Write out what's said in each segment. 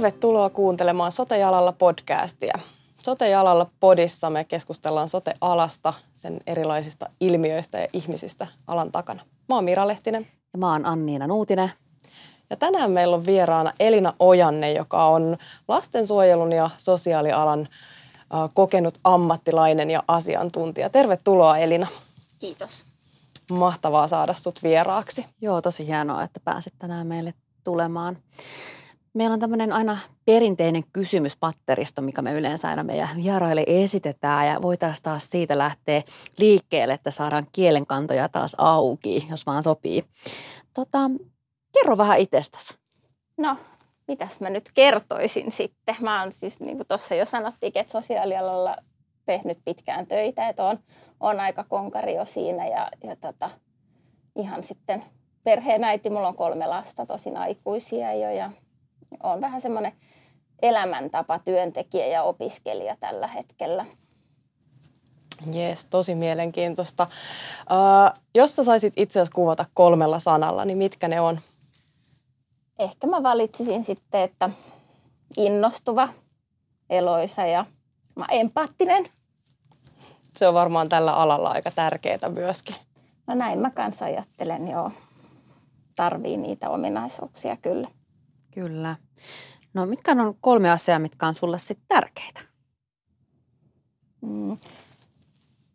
Tervetuloa kuuntelemaan Sote-jalalla podcastia. Sote-jalalla podissa me keskustellaan sote-alasta, sen erilaisista ilmiöistä ja ihmisistä alan takana. Mä oon Mira Lehtinen. Ja mä oon Anniina Nuutinen. Ja tänään meillä on vieraana Elina Ojanne, joka on lastensuojelun ja sosiaalialan kokenut ammattilainen ja asiantuntija. Tervetuloa Elina. Kiitos. Mahtavaa saada sut vieraaksi. Joo, tosi hienoa, että pääsit tänään meille tulemaan. Meillä on tämmöinen aina perinteinen kysymyspatteristo, mikä me yleensä aina meidän vieraille esitetään ja voitaisiin taas siitä lähteä liikkeelle, että saadaan kielenkantoja taas auki, jos vaan sopii. Tota, kerro vähän itsestäsi. No, mitäs mä nyt kertoisin sitten? Mä oon siis, niin kuin tuossa jo sanottiin, että sosiaalialalla tehnyt pitkään töitä, että on, on aika konkari jo siinä ja, ja tota, ihan sitten perheenäiti, mulla on kolme lasta, tosin aikuisia jo ja on vähän semmoinen elämäntapa työntekijä ja opiskelija tällä hetkellä. Jees, tosi mielenkiintoista. Uh, jos sä saisit itse asiassa kuvata kolmella sanalla, niin mitkä ne on? Ehkä mä valitsisin sitten, että innostuva, eloisa ja mä empaattinen. Se on varmaan tällä alalla aika tärkeää myöskin. No näin mä kanssa ajattelen, joo. Tarvii niitä ominaisuuksia kyllä. Kyllä. No mitkä on kolme asiaa, mitkä on sulle sitten tärkeitä? Mm.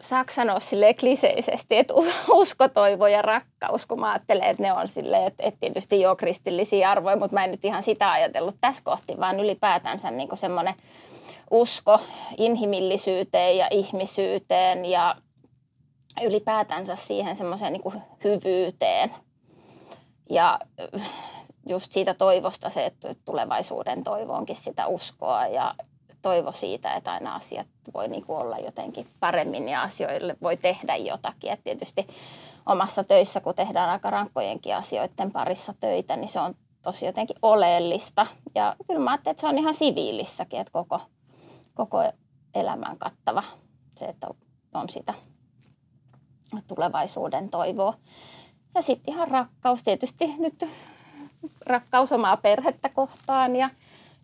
Saako sanoa sille kliseisesti, että usko, toivo ja rakkaus, kun mä ajattelen, että ne on silleen, että, että tietysti jo kristillisiä arvoja, mutta mä en nyt ihan sitä ajatellut tässä kohti, vaan ylipäätänsä niin semmoinen usko inhimillisyyteen ja ihmisyyteen ja ylipäätänsä siihen semmoiseen niin hyvyyteen. Ja just siitä toivosta se, että tulevaisuuden toivo onkin sitä uskoa ja toivo siitä, että aina asiat voi niin kuin olla jotenkin paremmin ja asioille voi tehdä jotakin. Et tietysti omassa töissä, kun tehdään aika rankkojenkin asioiden parissa töitä, niin se on tosi jotenkin oleellista. Ja kyllä mä että se on ihan siviilissäkin, että koko, koko elämän kattava se, että on sitä tulevaisuuden toivoa. Ja sitten ihan rakkaus tietysti nyt rakkaus omaa perhettä kohtaan ja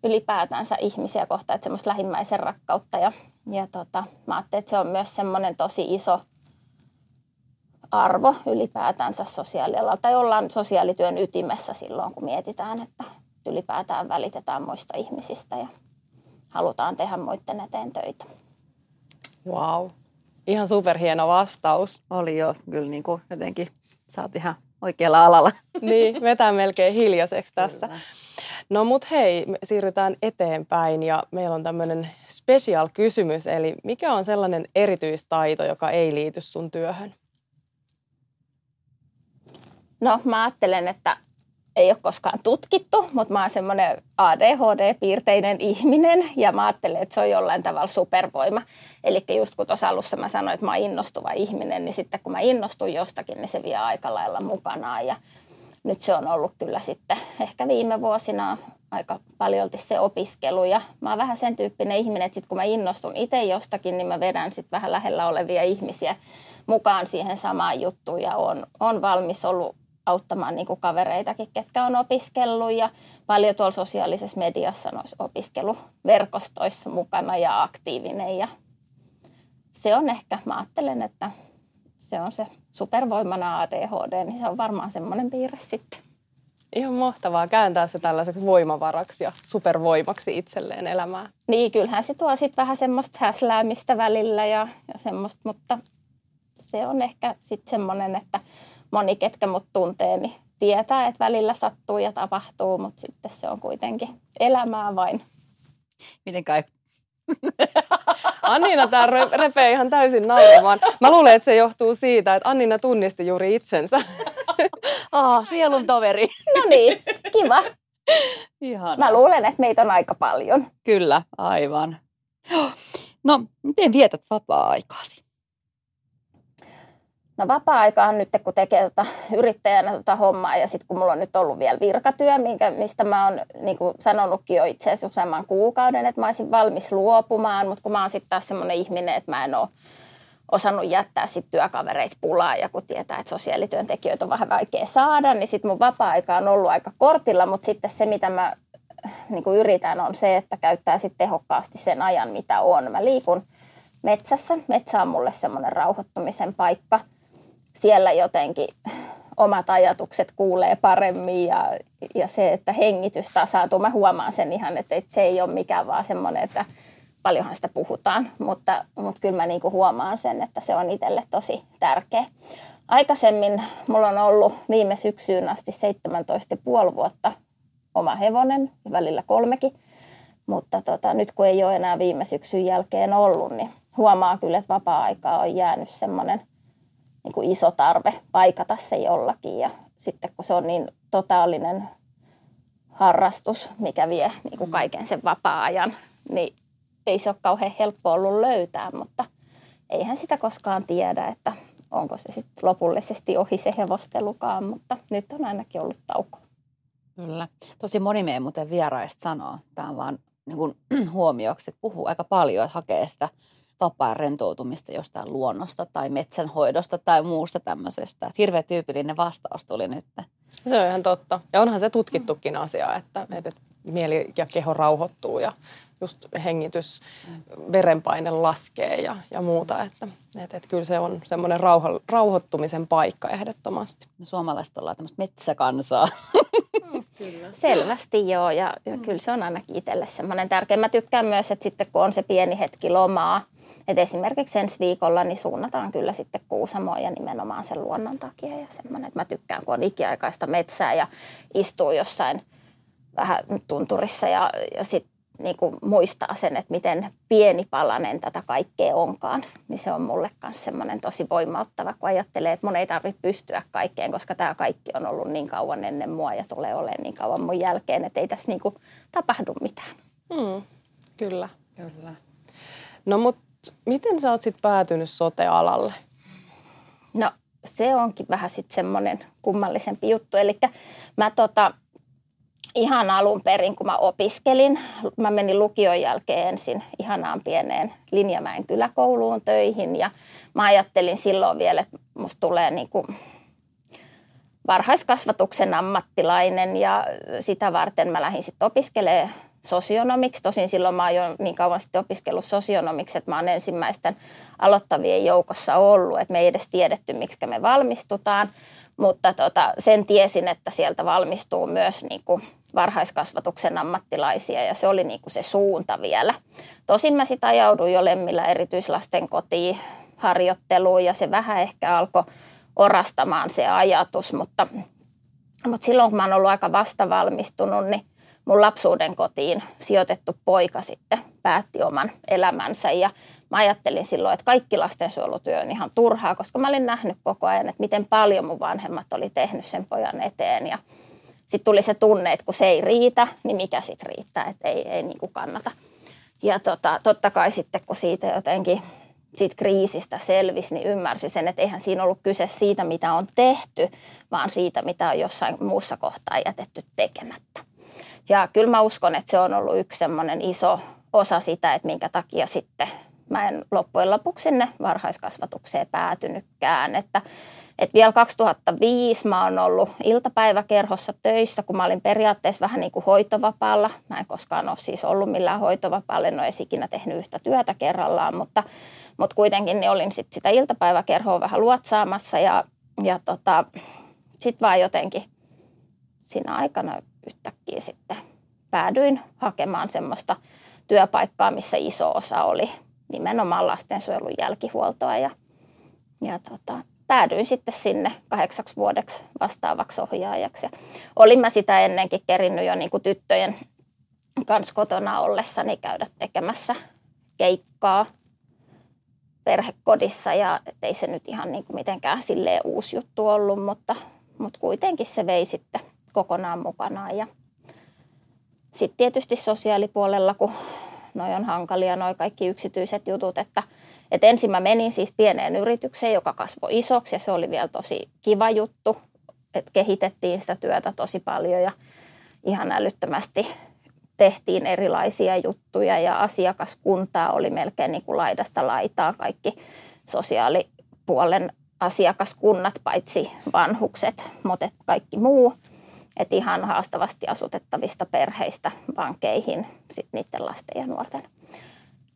ylipäätänsä ihmisiä kohtaan, että semmoista lähimmäisen rakkautta. Ja, ja tota, mä ajattelin, että se on myös semmoinen tosi iso arvo ylipäätänsä sosiaalialalla. Tai ollaan sosiaalityön ytimessä silloin, kun mietitään, että ylipäätään välitetään muista ihmisistä ja halutaan tehdä muiden eteen töitä. Wow. Ihan superhieno vastaus. Oli jo, kyllä niin kuin jotenkin sä oot ihan oikealla alalla. Niin, vetää melkein hiljaiseksi tässä. Kyllä. No mut hei, me siirrytään eteenpäin ja meillä on tämmöinen special kysymys, eli mikä on sellainen erityistaito, joka ei liity sun työhön? No mä ajattelen, että ei ole koskaan tutkittu, mutta mä oon semmoinen ADHD-piirteinen ihminen ja mä ajattelen, että se on jollain tavalla supervoima. Eli just kun tuossa alussa mä sanoin, että mä oon innostuva ihminen, niin sitten kun mä innostun jostakin, niin se vie aika lailla mukanaan. Ja nyt se on ollut kyllä sitten ehkä viime vuosina aika paljolti se opiskelu. Ja mä oon vähän sen tyyppinen ihminen, että sit kun mä innostun itse jostakin, niin mä vedän sitten vähän lähellä olevia ihmisiä mukaan siihen samaan juttuun. Ja on, on valmis ollut auttamaan niin kuin kavereitakin, ketkä on opiskellut ja paljon tuolla sosiaalisessa mediassa noissa opiskeluverkostoissa mukana ja aktiivinen. Ja se on ehkä, mä ajattelen, että se on se supervoimana ADHD, niin se on varmaan semmoinen piirre sitten. Ihan mahtavaa kääntää se tällaiseksi voimavaraksi ja supervoimaksi itselleen elämää. Niin, kyllähän se tuo sitten vähän semmoista häsläämistä välillä ja, ja semmoista, mutta se on ehkä sitten semmoinen, että moni, ketkä mut tuntee, niin tietää, että välillä sattuu ja tapahtuu, mutta sitten se on kuitenkin elämää vain. Miten kai? Anniina tämä repee ihan täysin nauramaan. Mä luulen, että se johtuu siitä, että Anniina tunnisti juuri itsensä. Ah, sielun toveri. No niin, kiva. Ihana. Mä luulen, että meitä on aika paljon. Kyllä, aivan. No, miten vietät vapaa-aikaasi? No vapaa-aikaan nyt, kun tekee tota, yrittäjänä tota hommaa ja sitten kun mulla on nyt ollut vielä virkatyö, minkä, mistä mä oon niin sanonutkin jo itse asiassa useamman kuukauden, että mä olisin valmis luopumaan, mutta kun mä oon sitten taas semmoinen ihminen, että mä en ole osannut jättää sit työkavereita pulaa ja kun tietää, että sosiaalityöntekijöitä on vähän vaikea saada, niin sitten mun vapaa-aika on ollut aika kortilla, mutta sitten se, mitä mä niin kuin yritän, on se, että käyttää sitten tehokkaasti sen ajan, mitä on. Mä liikun metsässä. Metsä on mulle semmoinen rauhoittumisen paikka. Siellä jotenkin omat ajatukset kuulee paremmin ja, ja se, että hengitys tasaantuu. Mä huomaan sen ihan, että, se ei ole mikään vaan semmoinen, että paljonhan sitä puhutaan, mutta, mutta kyllä mä niinku huomaan sen, että se on itselle tosi tärkeä. Aikaisemmin mulla on ollut viime syksyyn asti 17,5 vuotta oma hevonen, välillä kolmekin, mutta tota, nyt kun ei ole enää viime syksyn jälkeen ollut, niin huomaa kyllä, että vapaa-aikaa on jäänyt semmoinen niin kuin iso tarve paikata se jollakin. Ja sitten kun se on niin totaalinen harrastus, mikä vie niin kuin kaiken sen vapaa-ajan, niin ei se ole kauhean helppo ollut löytää, mutta eihän sitä koskaan tiedä, että onko se sitten lopullisesti ohi se hevostelukaan, mutta nyt on ainakin ollut tauko. Kyllä. Tosi moni meidän muuten vieraista sanoo, tämä on vaan niin kuin huomioksi, että puhuu aika paljon, että hakee sitä vapaa rentoutumista jostain luonnosta tai metsänhoidosta tai muusta tämmöisestä. Että hirveän tyypillinen vastaus tuli nyt. Se on ihan totta. Ja onhan se tutkittukin asia, että, että mieli ja keho rauhoittuu ja just hengitys, verenpaine laskee ja, ja muuta. Että, että, että kyllä se on semmoinen rauho, rauhoittumisen paikka ehdottomasti. Me suomalaiset ollaan tämmöistä metsäkansaa. Mm, kyllä. Selvästi joo ja, ja kyllä se on ainakin itselle semmoinen tärkeä. Mä tykkään myös, että sitten kun on se pieni hetki lomaa, että esimerkiksi ensi viikolla niin suunnataan kyllä sitten Kuusamoon ja nimenomaan sen luonnon takia ja semmoinen, että mä tykkään, kun on ikiaikaista metsää ja istuu jossain vähän tunturissa ja, ja sitten niin kuin muistaa sen, että miten pieni palanen tätä kaikkea onkaan, niin se on mulle myös semmoinen tosi voimauttava, kun ajattelee, että mun ei tarvitse pystyä kaikkeen, koska tämä kaikki on ollut niin kauan ennen mua ja tulee olemaan niin kauan mun jälkeen, että ei tässä niin kuin tapahdu mitään. Mm, kyllä. kyllä. No mutta miten sä oot sitten päätynyt sote-alalle? No se onkin vähän sitten semmoinen kummallisempi juttu. Eli mä tota, ihan alun perin, kun mä opiskelin, mä menin lukion jälkeen ensin ihanaan pieneen Linjamäen kyläkouluun töihin ja mä ajattelin silloin vielä, että musta tulee niin kuin varhaiskasvatuksen ammattilainen ja sitä varten mä lähdin sitten opiskelemaan sosionomiksi. Tosin silloin mä oon jo niin kauan sitten opiskellut sosionomiksi, että mä oon ensimmäisten aloittavien joukossa ollut. Että me ei edes tiedetty, miksi me valmistutaan, mutta tota, sen tiesin, että sieltä valmistuu myös niin kuin varhaiskasvatuksen ammattilaisia ja se oli niin kuin se suunta vielä. Tosin mä sitä ajauduin jo Lemmillä erityislasten kotiin harjoitteluun ja se vähän ehkä alkoi orastamaan se ajatus, mutta, mutta silloin kun mä oon ollut aika vastavalmistunut, niin mun lapsuuden kotiin sijoitettu poika sitten päätti oman elämänsä ja mä ajattelin silloin, että kaikki lastensuojelutyö on ihan turhaa, koska mä olin nähnyt koko ajan, että miten paljon mun vanhemmat oli tehnyt sen pojan eteen ja sitten tuli se tunne, että kun se ei riitä, niin mikä sitten riittää, että ei, ei niin kuin kannata. Ja tota, totta kai sitten, kun siitä jotenkin siitä kriisistä selvisi, niin ymmärsi sen, että eihän siinä ollut kyse siitä, mitä on tehty, vaan siitä, mitä on jossain muussa kohtaa jätetty tekemättä. Ja kyllä mä uskon, että se on ollut yksi semmoinen iso osa sitä, että minkä takia sitten mä en loppujen lopuksi sinne varhaiskasvatukseen päätynytkään. Että, että vielä 2005 mä oon ollut iltapäiväkerhossa töissä, kun mä olin periaatteessa vähän niin kuin hoitovapaalla. Mä en koskaan ole siis ollut millään hoitovapaalla, en ole ikinä tehnyt yhtä työtä kerrallaan, mutta, mutta kuitenkin niin olin sit sitä iltapäiväkerhoa vähän luotsaamassa ja, ja tota, sitten vaan jotenkin siinä aikana yhtäkkiä sitten päädyin hakemaan semmoista työpaikkaa, missä iso osa oli nimenomaan lastensuojelun jälkihuoltoa ja, ja tota, päädyin sitten sinne kahdeksaksi vuodeksi vastaavaksi ohjaajaksi. Ja olin mä sitä ennenkin kerinnyt jo niin kuin tyttöjen kanssa kotona ollessani käydä tekemässä keikkaa perhekodissa ja ei se nyt ihan niin kuin mitenkään silleen uusi juttu ollut, mutta, mutta kuitenkin se vei sitten kokonaan mukanaan. Ja sitten tietysti sosiaalipuolella, kun noi on hankalia, noi kaikki yksityiset jutut, että et ensin mä menin siis pieneen yritykseen, joka kasvoi isoksi ja se oli vielä tosi kiva juttu, että kehitettiin sitä työtä tosi paljon ja ihan älyttömästi tehtiin erilaisia juttuja ja asiakaskuntaa oli melkein niin kuin laidasta laitaa kaikki sosiaalipuolen asiakaskunnat, paitsi vanhukset, mutta kaikki muu. Että ihan haastavasti asutettavista perheistä vankeihin sit niiden lasten ja nuorten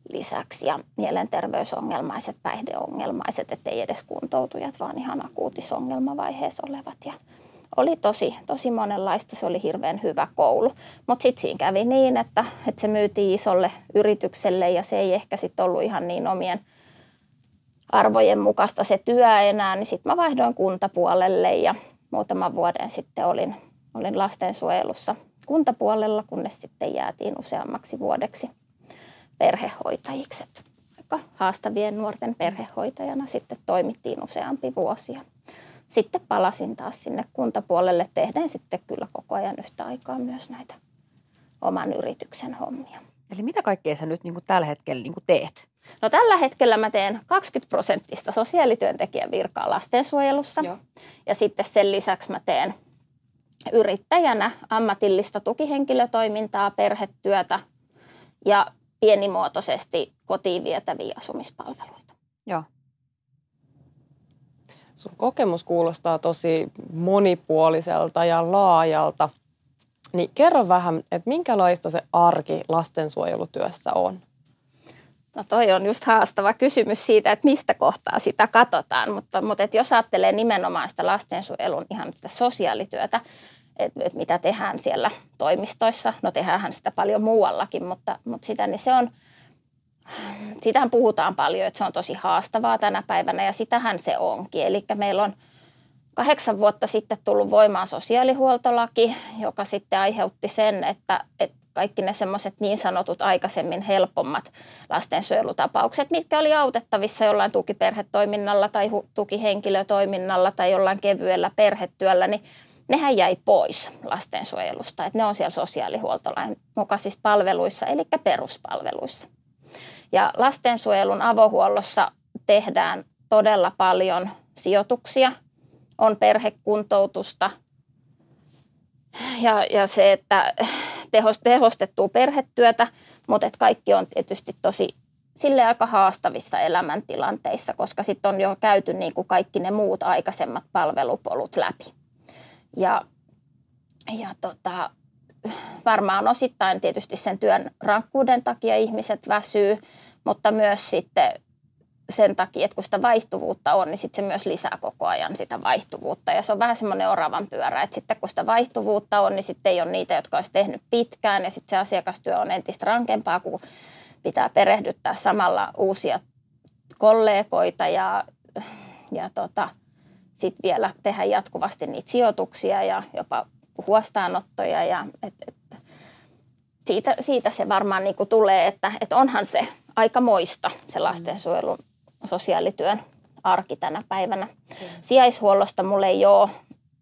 lisäksi. Ja mielenterveysongelmaiset, päihdeongelmaiset, ettei edes kuntoutujat, vaan ihan akuutisongelmavaiheessa olevat. Ja oli tosi, tosi monenlaista, se oli hirveän hyvä koulu. Mutta sitten siinä kävi niin, että, että se myytiin isolle yritykselle ja se ei ehkä sitten ollut ihan niin omien arvojen mukaista se työ enää, niin sitten mä vaihdoin kuntapuolelle ja muutaman vuoden sitten olin, olin lastensuojelussa kuntapuolella, kunnes sitten jäätiin useammaksi vuodeksi perhehoitajiksi. aika haastavien nuorten perhehoitajana sitten toimittiin useampi vuosia. Sitten palasin taas sinne kuntapuolelle tehden sitten kyllä koko ajan yhtä aikaa myös näitä oman yrityksen hommia. Eli mitä kaikkea sä nyt niin kuin tällä hetkellä niin kuin teet? No tällä hetkellä mä teen 20 prosenttista sosiaalityöntekijän virkaa lastensuojelussa. Joo. Ja sitten sen lisäksi mä teen yrittäjänä ammatillista tukihenkilötoimintaa, perhetyötä ja pienimuotoisesti kotiin vietäviä asumispalveluita. Joo. Sun kokemus kuulostaa tosi monipuoliselta ja laajalta. Niin kerro vähän, että minkälaista se arki lastensuojelutyössä on? No toi on just haastava kysymys siitä, että mistä kohtaa sitä katsotaan, mutta, mutta et jos ajattelee nimenomaan sitä lastensuojelun ihan sitä sosiaalityötä, että et mitä tehdään siellä toimistoissa, no tehdään sitä paljon muuallakin, mutta, mutta sitä niin se on, sitähän puhutaan paljon, että se on tosi haastavaa tänä päivänä ja sitähän se onkin. Eli meillä on kahdeksan vuotta sitten tullut voimaan sosiaalihuoltolaki, joka sitten aiheutti sen, että, että kaikki ne semmoiset niin sanotut aikaisemmin helpommat lastensuojelutapaukset, mitkä oli autettavissa jollain tukiperhetoiminnalla tai tukihenkilötoiminnalla tai jollain kevyellä perhetyöllä, niin nehän jäi pois lastensuojelusta. Että ne on siellä sosiaalihuoltolain mukaisissa palveluissa, eli peruspalveluissa. Ja lastensuojelun avohuollossa tehdään todella paljon sijoituksia, on perhekuntoutusta ja, ja se, että tehostettua perhetyötä, mutta että kaikki on tietysti tosi sille aika haastavissa elämäntilanteissa, koska sitten on jo käyty niin kuin kaikki ne muut aikaisemmat palvelupolut läpi. Ja, ja tota, varmaan osittain tietysti sen työn rankkuuden takia ihmiset väsyy, mutta myös sitten sen takia, että kun sitä vaihtuvuutta on, niin sitten se myös lisää koko ajan sitä vaihtuvuutta. Ja se on vähän semmoinen oravan pyörä, että sitten kun sitä vaihtuvuutta on, niin sitten ei ole niitä, jotka olisi tehnyt pitkään. Ja sitten se asiakastyö on entistä rankempaa, kun pitää perehdyttää samalla uusia kollegoita ja, ja tota, sitten vielä tehdä jatkuvasti niitä sijoituksia ja jopa huostaanottoja. Ja et, et, siitä, siitä se varmaan niin kuin tulee, että et onhan se aika moista se lastensuojelun sosiaalityön arki tänä päivänä. Mm. Sijaishuollosta mulla ei ole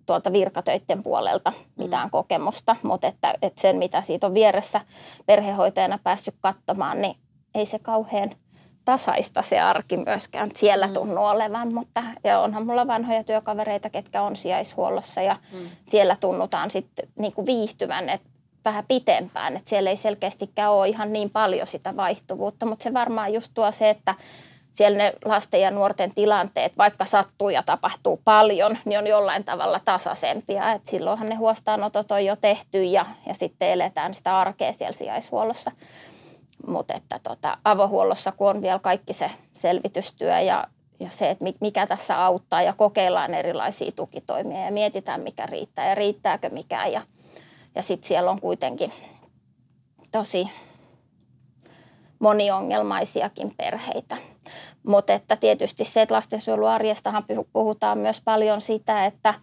tuolta virkatöiden puolelta mitään mm. kokemusta, mutta että, että sen mitä siitä on vieressä perhehoitajana päässyt katsomaan, niin ei se kauhean tasaista se arki myöskään siellä mm. tunnu olevan, mutta ja onhan mulla vanhoja työkavereita, ketkä on sijaishuollossa ja mm. siellä tunnutaan sitten niin kuin viihtyvän, että vähän pitempään, että siellä ei selkeästikään ole ihan niin paljon sitä vaihtuvuutta, mutta se varmaan just tuo se, että siellä ne lasten ja nuorten tilanteet, vaikka sattuu ja tapahtuu paljon, niin on jollain tavalla tasaisempia. Et silloinhan ne huostaanotot on jo tehty ja, ja sitten eletään sitä arkea siellä sijaishuollossa. Mutta että tota, avohuollossa, kun on vielä kaikki se selvitystyö ja, ja se, että mikä tässä auttaa ja kokeillaan erilaisia tukitoimia ja mietitään, mikä riittää ja riittääkö mikään. Ja, ja sitten siellä on kuitenkin tosi moniongelmaisiakin perheitä. Mutta että tietysti se, että lastensuojeluarjestahan puhutaan myös paljon sitä, että,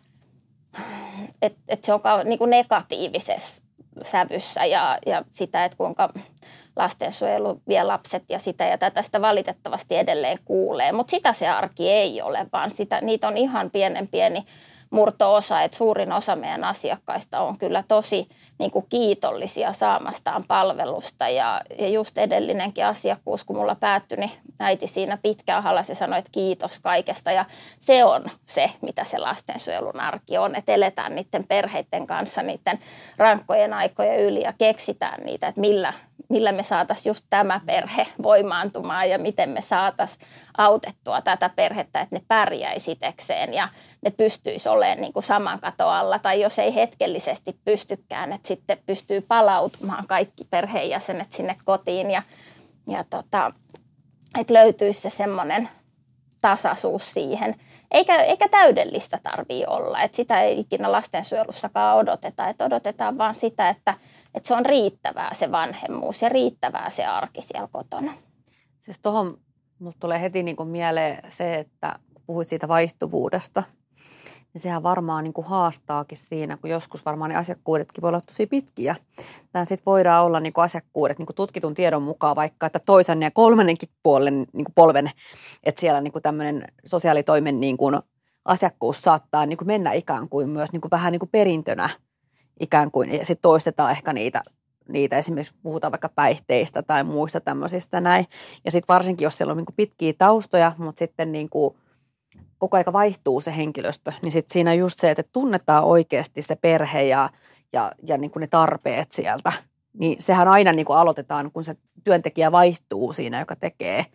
että, että se on niin kuin negatiivisessa sävyssä ja, ja sitä, että kuinka lastensuojelu vie lapset ja sitä ja tätä sitä valitettavasti edelleen kuulee. Mutta sitä se arki ei ole, vaan sitä, niitä on ihan pienen pieni murto-osa, että suurin osa meidän asiakkaista on kyllä tosi niin kuin kiitollisia saamastaan palvelusta. Ja, ja just edellinenkin asiakkuus, kun mulla päättyi, niin äiti siinä pitkään halasi ja sanoi, että kiitos kaikesta. Ja se on se, mitä se lastensuojelun arki on, että eletään niiden perheiden kanssa niiden rankkojen aikojen yli ja keksitään niitä, että millä, millä me saataisiin just tämä perhe voimaantumaan ja miten me saataisiin autettua tätä perhettä, että ne pärjäisi itekseen ja ne pystyisi olemaan niin kuin saman katoalla. Tai jos ei hetkellisesti pystykään, että sitten pystyy palautumaan kaikki perheenjäsenet sinne kotiin ja, ja tota, että löytyisi se semmoinen tasaisuus siihen. Eikä, eikä täydellistä tarvii olla, että sitä ei ikinä lastensuojelussakaan odoteta, että odotetaan vaan sitä, että, että se on riittävää se vanhemmuus ja riittävää se arki siellä kotona. Siis tuohon tulee heti niin kuin mieleen se, että puhuit siitä vaihtuvuudesta – niin sehän varmaan niin kuin haastaakin siinä, kun joskus varmaan ne asiakkuudetkin voi olla tosi pitkiä. Tämä sitten voidaan olla niin kuin asiakkuudet niin kuin tutkitun tiedon mukaan vaikka, että toisen ja kolmannenkin puolen niin kuin polven, että siellä niin kuin tämmöinen sosiaalitoimen niin kuin asiakkuus saattaa niin kuin mennä ikään kuin myös niin kuin vähän niin kuin perintönä ikään kuin, ja sitten toistetaan ehkä niitä niitä esimerkiksi puhutaan vaikka päihteistä tai muista tämmöisistä näin. Ja sitten varsinkin, jos siellä on niin kuin pitkiä taustoja, mutta sitten niin kuin koko aika vaihtuu se henkilöstö, niin sitten siinä just se, että tunnetaan oikeasti se perhe ja, ja, ja niin kuin ne tarpeet sieltä. Niin sehän aina niin kuin aloitetaan, kun se työntekijä vaihtuu siinä, joka tekee.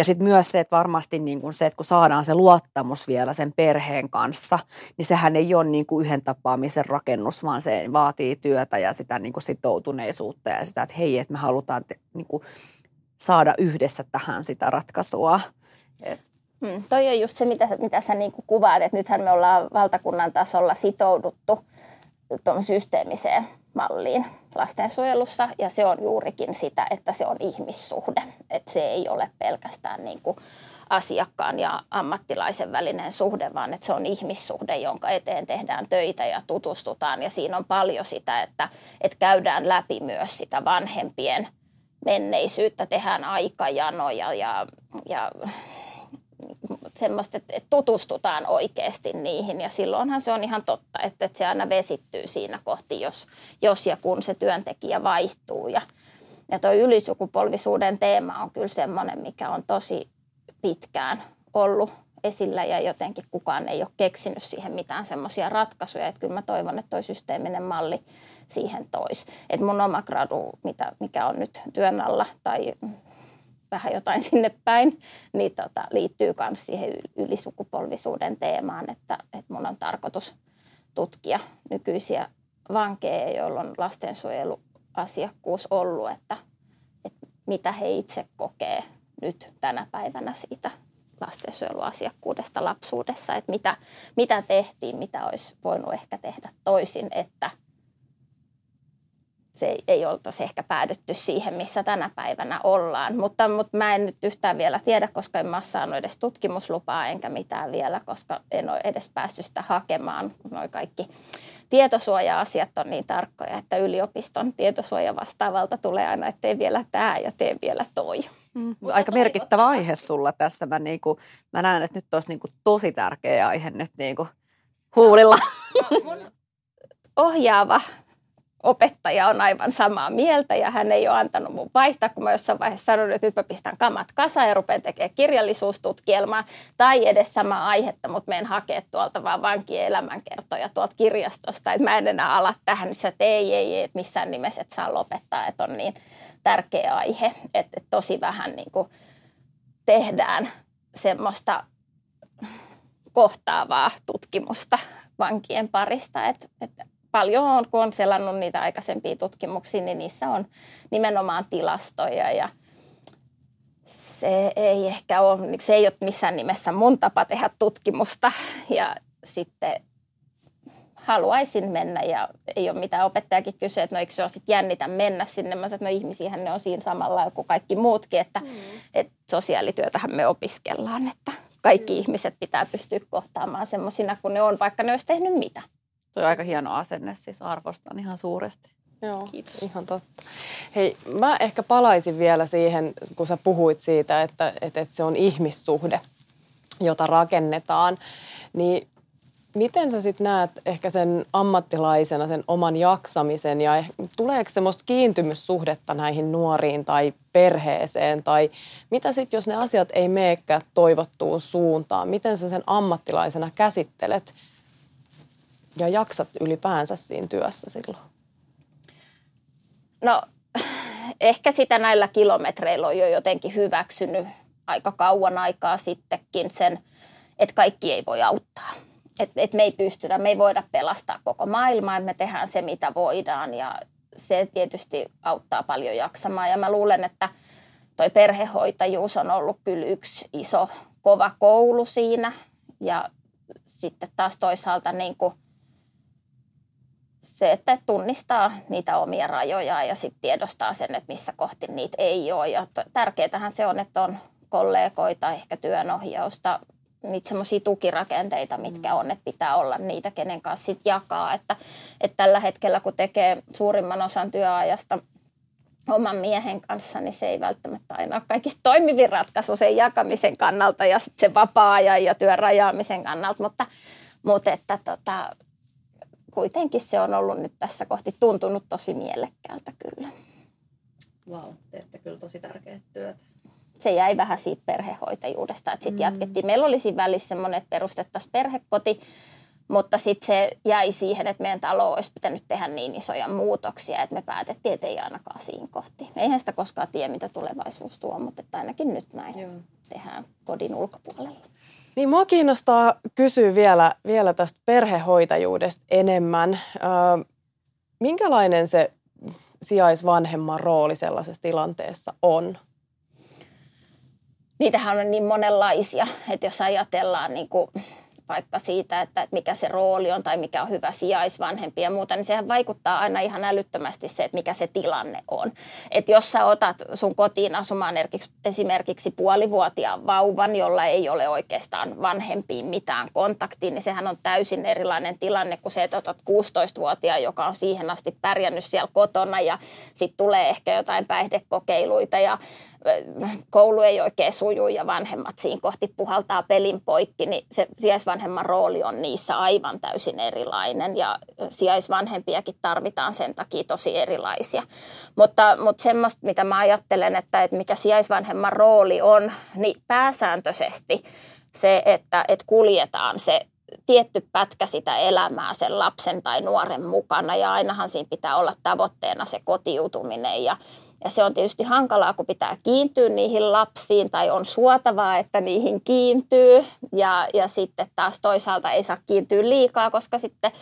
Ja sitten myös se, että varmasti niin kuin se, että kun saadaan se luottamus vielä sen perheen kanssa, niin sehän ei ole niin kuin yhden tapaamisen rakennus, vaan se vaatii työtä ja sitä niin kuin sitoutuneisuutta ja sitä, että hei, että me halutaan te, niin kuin saada yhdessä tähän sitä ratkaisua. Et Hmm, toi on just se, mitä, mitä sä niin kuvaat, että nythän me ollaan valtakunnan tasolla sitouduttu tuon systeemiseen malliin lastensuojelussa. Ja se on juurikin sitä, että se on ihmissuhde, että se ei ole pelkästään niin kuin asiakkaan ja ammattilaisen välinen suhde, vaan että se on ihmissuhde, jonka eteen tehdään töitä ja tutustutaan. Ja siinä on paljon sitä, että, että käydään läpi myös sitä vanhempien menneisyyttä, tehdään aikajanoja ja, ja semmoista, että tutustutaan oikeasti niihin ja silloinhan se on ihan totta, että se aina vesittyy siinä kohti, jos, jos ja kun se työntekijä vaihtuu ja ja tuo ylisukupolvisuuden teema on kyllä semmoinen, mikä on tosi pitkään ollut esillä ja jotenkin kukaan ei ole keksinyt siihen mitään semmoisia ratkaisuja. Että kyllä mä toivon, että tuo systeeminen malli siihen toisi. Että mun oma gradu, mitä, mikä on nyt työn alla tai vähän jotain sinne päin, niin tota, liittyy myös siihen ylisukupolvisuuden teemaan, että, että mun on tarkoitus tutkia nykyisiä vankeja, joilla on lastensuojeluasiakkuus ollut, että, että mitä he itse kokee nyt tänä päivänä siitä lastensuojeluasiakkuudesta lapsuudessa, että mitä, mitä tehtiin, mitä olisi voinut ehkä tehdä toisin, että – se ei, ei oltaisi ehkä päädytty siihen, missä tänä päivänä ollaan. Mutta, mutta mä en nyt yhtään vielä tiedä, koska en mä ole saanut edes tutkimuslupaa enkä mitään vielä, koska en ole edes päässyt sitä hakemaan. Noi kaikki tietosuoja-asiat on niin tarkkoja, että yliopiston tietosuoja vastaavalta tulee aina, että tee vielä tämä ja tee vielä toi. Mm, aika merkittävä aihe sulla tässä. Mä, niinku, mä näen, että nyt olisi niinku tosi tärkeä aihe nyt niinku huulilla. No, ohjaava opettaja on aivan samaa mieltä ja hän ei ole antanut mun vaihtaa, kun mä jossain vaiheessa sanoin, että nyt mä pistän kamat kasaan ja rupean tekemään kirjallisuustutkielmaa tai edes samaa aihetta, mutta menen hakea tuolta vaan vankien elämänkertoja tuolta kirjastosta, että mä en enää ala tähän, niin että ei, ei, ei, että missään nimessä et saa lopettaa, että on niin tärkeä aihe, että, että tosi vähän niin kuin tehdään semmoista kohtaavaa tutkimusta vankien parista, että, että paljon on, kun on selannut niitä aikaisempia tutkimuksia, niin niissä on nimenomaan tilastoja ja se ei ehkä ole, se ei ole missään nimessä mun tapa tehdä tutkimusta ja sitten haluaisin mennä ja ei ole mitään opettajakin kysyä, että no eikö se ole sitten jännitä mennä sinne. Mä sanoin, että no ihmisiähän ne on siinä samalla kuin kaikki muutkin, että, mm. että sosiaalityötähän me opiskellaan, että kaikki mm. ihmiset pitää pystyä kohtaamaan semmoisina kuin ne on, vaikka ne olisi tehnyt mitä. Tuo on aika hieno asenne, siis arvostan ihan suuresti. Joo, Kiitos. ihan totta. Hei, mä ehkä palaisin vielä siihen, kun sä puhuit siitä, että, että, että se on ihmissuhde, jota rakennetaan. Niin miten sä sitten näet ehkä sen ammattilaisena sen oman jaksamisen ja tuleeko semmoista kiintymyssuhdetta näihin nuoriin tai perheeseen tai mitä sitten, jos ne asiat ei meekään toivottuun suuntaan? Miten sä sen ammattilaisena käsittelet – ja jaksat ylipäänsä siinä työssä silloin? No ehkä sitä näillä kilometreillä on jo jotenkin hyväksynyt aika kauan aikaa sittenkin sen, että kaikki ei voi auttaa. Että et me ei pystytä, me ei voida pelastaa koko maailmaa, me tehdään se mitä voidaan ja se tietysti auttaa paljon jaksamaan. Ja mä luulen, että toi perhehoitajuus on ollut kyllä yksi iso kova koulu siinä ja sitten taas toisaalta niin kuin se, että tunnistaa niitä omia rajoja ja sitten tiedostaa sen, että missä kohti niitä ei ole. Ja tärkeätähän se on, että on kollegoita, ehkä työnohjausta, niitä semmoisia tukirakenteita, mitkä on, että pitää olla niitä, kenen kanssa sitten jakaa. Että, että tällä hetkellä, kun tekee suurimman osan työajasta oman miehen kanssa, niin se ei välttämättä aina ole kaikista toimivin ratkaisu sen jakamisen kannalta ja sitten sen vapaa-ajan ja työn rajaamisen kannalta, mutta, mutta että tota, kuitenkin se on ollut nyt tässä kohti tuntunut tosi mielekkäältä kyllä. Wow, teette kyllä tosi tärkeät työt. Se jäi vähän siitä perhehoitajuudesta, että sitten mm. jatkettiin. Meillä olisi välissä semmoinen, että perustettaisiin perhekoti, mutta sitten se jäi siihen, että meidän talo olisi pitänyt tehdä niin isoja muutoksia, että me päätettiin, että ei ainakaan siinä kohti. Eihän sitä koskaan tiedä, mitä tulevaisuus tuo, mutta että ainakin nyt näin Joo. tehdään kodin ulkopuolella. Niin mua kiinnostaa kysyä vielä, vielä tästä perhehoitajuudesta enemmän. Ö, minkälainen se sijaisvanhemman rooli sellaisessa tilanteessa on? Niitähän on niin monenlaisia, että jos ajatellaan niin kuin vaikka siitä, että, mikä se rooli on tai mikä on hyvä sijaisvanhempi ja muuta, niin sehän vaikuttaa aina ihan älyttömästi se, että mikä se tilanne on. Että jos sä otat sun kotiin asumaan esimerkiksi puolivuotiaan vauvan, jolla ei ole oikeastaan vanhempiin mitään kontaktia, niin sehän on täysin erilainen tilanne kuin se, että otat 16-vuotiaan, joka on siihen asti pärjännyt siellä kotona ja sitten tulee ehkä jotain päihdekokeiluita ja koulu ei oikein suju ja vanhemmat siinä kohti puhaltaa pelin poikki, niin se sijaisvanhemman rooli on niissä aivan täysin erilainen ja sijaisvanhempiakin tarvitaan sen takia tosi erilaisia. Mutta, mutta semmoista, mitä mä ajattelen, että, että mikä sijaisvanhemman rooli on, niin pääsääntöisesti se, että, että kuljetaan se tietty pätkä sitä elämää sen lapsen tai nuoren mukana ja ainahan siinä pitää olla tavoitteena se kotiutuminen ja ja se on tietysti hankalaa, kun pitää kiintyä niihin lapsiin tai on suotavaa, että niihin kiintyy. Ja, ja sitten taas toisaalta ei saa kiintyä liikaa, koska sitten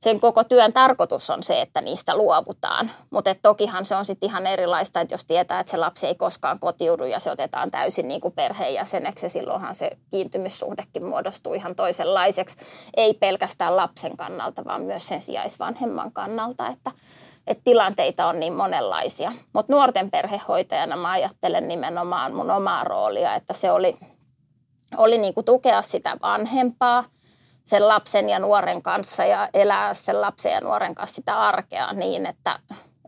sen koko työn tarkoitus on se, että niistä luovutaan. Mutta tokihan se on sitten ihan erilaista, että jos tietää, että se lapsi ei koskaan kotiudu ja se otetaan täysin niin kuin perheenjäseneksi, silloinhan se kiintymyssuhdekin muodostuu ihan toisenlaiseksi. Ei pelkästään lapsen kannalta, vaan myös sen sijaisvanhemman kannalta, että – että tilanteita on niin monenlaisia. Mutta nuorten perhehoitajana mä ajattelen nimenomaan mun omaa roolia, että se oli, oli niin kuin tukea sitä vanhempaa sen lapsen ja nuoren kanssa ja elää sen lapsen ja nuoren kanssa sitä arkea niin, että,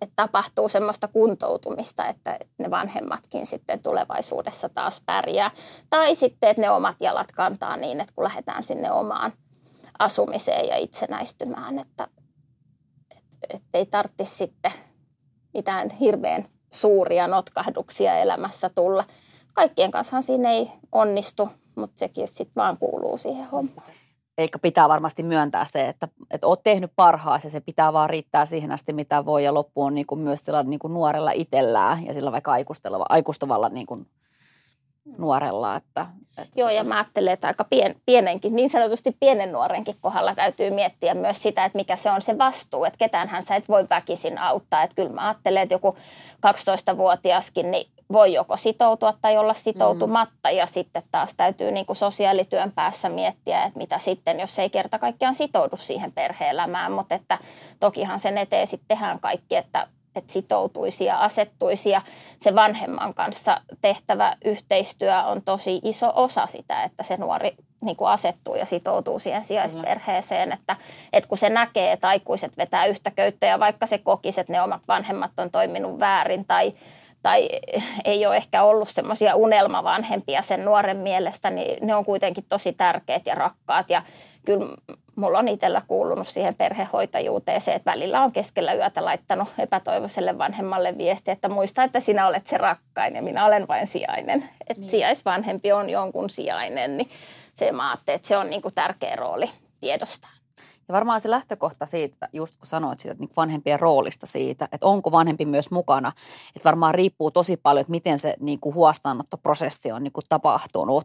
että tapahtuu semmoista kuntoutumista, että ne vanhemmatkin sitten tulevaisuudessa taas pärjää. Tai sitten, että ne omat jalat kantaa niin, että kun lähdetään sinne omaan asumiseen ja itsenäistymään, että, ei tarvitsisi sitten mitään hirveän suuria notkahduksia elämässä tulla. Kaikkien kanssa siinä ei onnistu, mutta sekin sitten vaan kuuluu siihen hommaan. Eikä pitää varmasti myöntää se, että, että olet tehnyt parhaasi ja se pitää vaan riittää siihen asti, mitä voi. Ja loppu on niin kuin myös sillä niin kuin nuorella itsellään ja sillä vaikka aikuistavalla niin kuin nuorella. Että, että Joo, ja mä ajattelen, että aika pien, pienenkin, niin sanotusti pienen nuorenkin kohdalla täytyy miettiä myös sitä, että mikä se on se vastuu, että ketäänhän sä et voi väkisin auttaa. Että kyllä mä ajattelen, että joku 12-vuotiaskin niin voi joko sitoutua tai olla sitoutumatta mm. ja sitten taas täytyy niin kuin sosiaalityön päässä miettiä, että mitä sitten, jos ei kerta kaikkiaan sitoudu siihen perheelämään, mutta että tokihan sen eteen sitten tehdään kaikki, että että sitoutuisi ja asettuisi. Ja se vanhemman kanssa tehtävä yhteistyö on tosi iso osa sitä, että se nuori niin kuin asettuu ja sitoutuu siihen sijaisperheeseen. Että, että kun se näkee, että aikuiset vetää yhtä köyttä ja vaikka se kokisi, että ne omat vanhemmat on toiminut väärin tai tai ei ole ehkä ollut semmoisia unelmavanhempia sen nuoren mielestä, niin ne on kuitenkin tosi tärkeät ja rakkaat. Ja kyllä mulla on itsellä kuulunut siihen perhehoitajuuteen se, että välillä on keskellä yötä laittanut epätoivoiselle vanhemmalle viesti, että muista, että sinä olet se rakkain ja minä olen vain sijainen. Että niin. sijaisvanhempi on jonkun sijainen, niin se mä että se on niin kuin tärkeä rooli tiedostaa. Ja varmaan se lähtökohta siitä, just kun sanoit siitä niin vanhempien roolista siitä, että onko vanhempi myös mukana, että varmaan riippuu tosi paljon, että miten se niin kuin huostaanottoprosessi on niin kuin tapahtunut.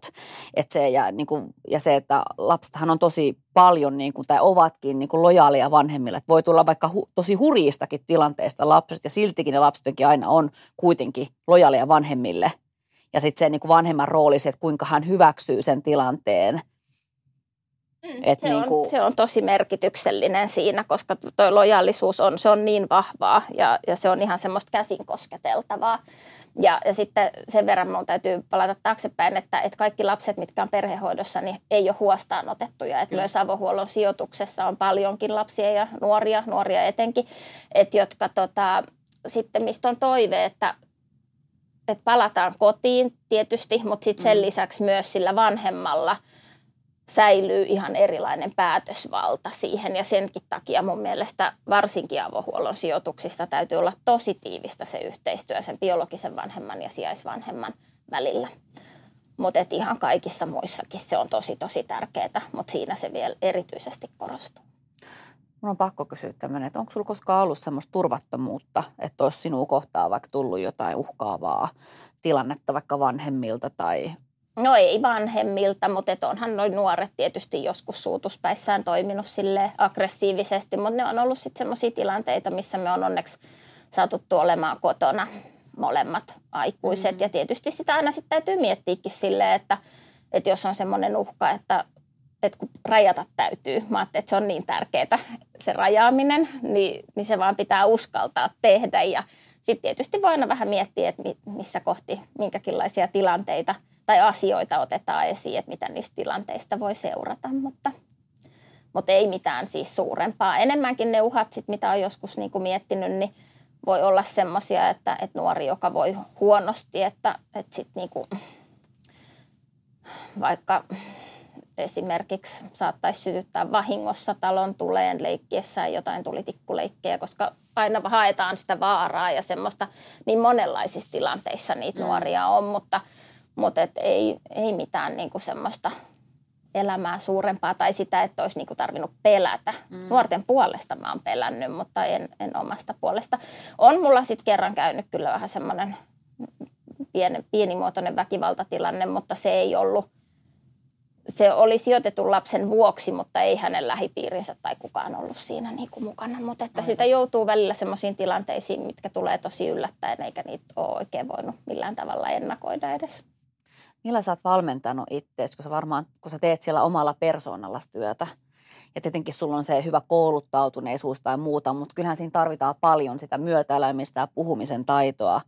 Että se, ja, niin kuin, ja se, että lapsethan on tosi paljon niin kuin, tai ovatkin niin kuin lojaalia vanhemmille. Että voi tulla vaikka hu, tosi hurjistakin tilanteista lapset ja siltikin ne lapset aina on kuitenkin lojaalia vanhemmille. Ja sitten se niin kuin vanhemman rooli, se, että kuinka hän hyväksyy sen tilanteen – Mm. Et se, niin kuin... on, se on tosi merkityksellinen siinä, koska tuo lojaalisuus on, se on niin vahvaa ja, ja se on ihan semmoista käsin kosketeltavaa. Ja, ja sitten sen verran minun täytyy palata taaksepäin, että, että kaikki lapset, mitkä on perhehoidossa, niin ei ole huostaan otettuja. Että myös avohuollon sijoituksessa on paljonkin lapsia ja nuoria, nuoria etenkin, että jotka tota, sitten mistä on toive, että, että palataan kotiin tietysti, mutta sitten sen mm. lisäksi myös sillä vanhemmalla – säilyy ihan erilainen päätösvalta siihen ja senkin takia mun mielestä varsinkin avohuollon sijoituksissa täytyy olla tosi tiivistä se yhteistyö sen biologisen vanhemman ja sijaisvanhemman välillä. Mutta ihan kaikissa muissakin se on tosi tosi tärkeää, mutta siinä se vielä erityisesti korostuu. Mun on pakko kysyä tämmöinen, että onko sulla koskaan ollut semmoista turvattomuutta, että olisi sinua kohtaan vaikka tullut jotain uhkaavaa tilannetta vaikka vanhemmilta tai No ei vanhemmilta, mutta et onhan noin nuoret tietysti joskus suutuspäissään toiminut sille aggressiivisesti, mutta ne on ollut sitten sellaisia tilanteita, missä me on onneksi saatuttu olemaan kotona molemmat aikuiset. Mm-hmm. Ja tietysti sitä aina sitten täytyy miettiäkin silleen, että, että jos on semmoinen uhka, että, että kun rajata täytyy, mä ajattelin, että se on niin tärkeää se rajaaminen, niin, niin se vaan pitää uskaltaa tehdä. Ja sitten tietysti voi aina vähän miettiä, että missä kohti, minkäkinlaisia tilanteita – tai asioita otetaan esiin, että mitä niistä tilanteista voi seurata, mutta, mutta ei mitään siis suurempaa. Enemmänkin ne uhat, sit, mitä on joskus niin kuin miettinyt, niin voi olla semmoisia, että, että nuori, joka voi huonosti, että, että sit niin kuin, vaikka esimerkiksi saattaisi sytyttää vahingossa talon tuleen leikkiessään jotain tulitikkuleikkejä, koska aina haetaan sitä vaaraa ja semmoista, niin monenlaisissa tilanteissa niitä mm. nuoria on, mutta – mutta et ei, ei mitään niinku semmoista elämää suurempaa tai sitä, että olisi niinku tarvinnut pelätä. Mm. Nuorten puolesta mä oon pelännyt, mutta en, en omasta puolesta. On mulla sitten kerran käynyt kyllä vähän semmoinen pieni, pienimuotoinen väkivaltatilanne, mutta se ei ollut, se oli sijoitetun lapsen vuoksi, mutta ei hänen lähipiirinsä tai kukaan ollut siinä niin kuin mukana. Mutta että sitä joutuu välillä semmoisiin tilanteisiin, mitkä tulee tosi yllättäen, eikä niitä ole oikein voinut millään tavalla ennakoida edes. Millä sä oot valmentanut itseäsi, kun sä varmaan, kun sä teet siellä omalla persoonalla työtä? Ja tietenkin sulla on se hyvä kouluttautuneisuus tai muuta, mutta kyllähän siinä tarvitaan paljon sitä myötäelämistä ja puhumisen taitoa